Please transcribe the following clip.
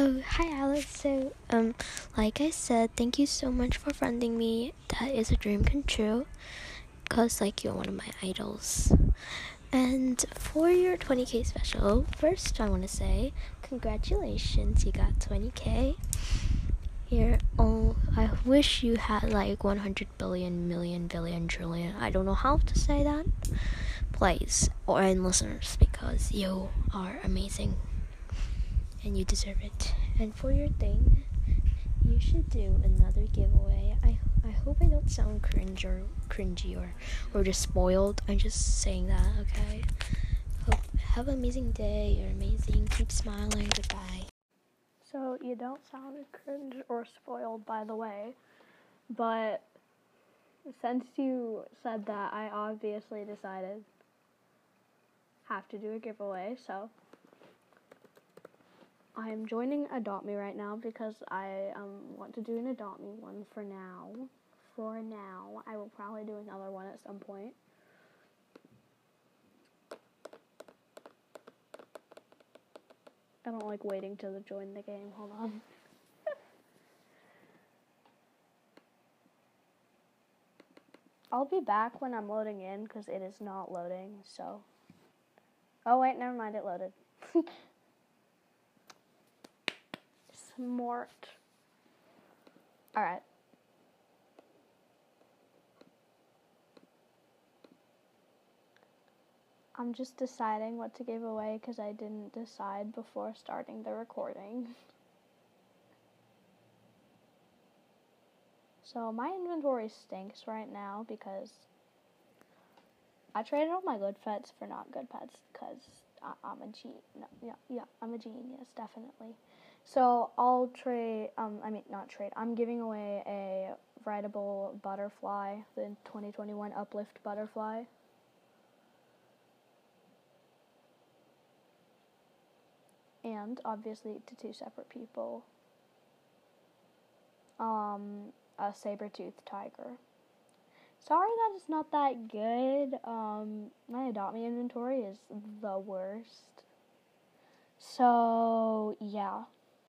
Oh, hi Alex. So, um, like I said, thank you so much for friending me. That is a dream come true. Cause like you're one of my idols. And for your 20k special, first I want to say congratulations, you got 20k. Here, oh, I wish you had like 100 billion, million, billion, trillion. I don't know how to say that. Please, or and listeners, because you are amazing and you deserve it. And for your thing, you should do another giveaway. I I hope I don't sound cringe or cringy or or just spoiled. I'm just saying that, okay? Hope have an amazing day. You're amazing. Keep smiling. Goodbye. So you don't sound cringe or spoiled, by the way, but since you said that, I obviously decided have to do a giveaway. So I'm joining Adopt Me right now because I um, want to do an Adopt Me one for now. For now, I will probably do another one at some point. I don't like waiting to join the game. Hold on. I'll be back when I'm loading in because it is not loading. So. Oh wait, never mind. It loaded. Smart. All right. I'm just deciding what to give away because I didn't decide before starting the recording. So my inventory stinks right now because I traded all my good pets for not good pets because I'm a genius. Yeah, yeah, I'm a genius, definitely. So I'll trade. Um, I mean, not trade. I'm giving away a rideable butterfly, the 2021 Uplift butterfly. And obviously to two separate people. Um, a saber-toothed tiger. Sorry that it's not that good. Um, my Adopt Me inventory is the worst. So, yeah.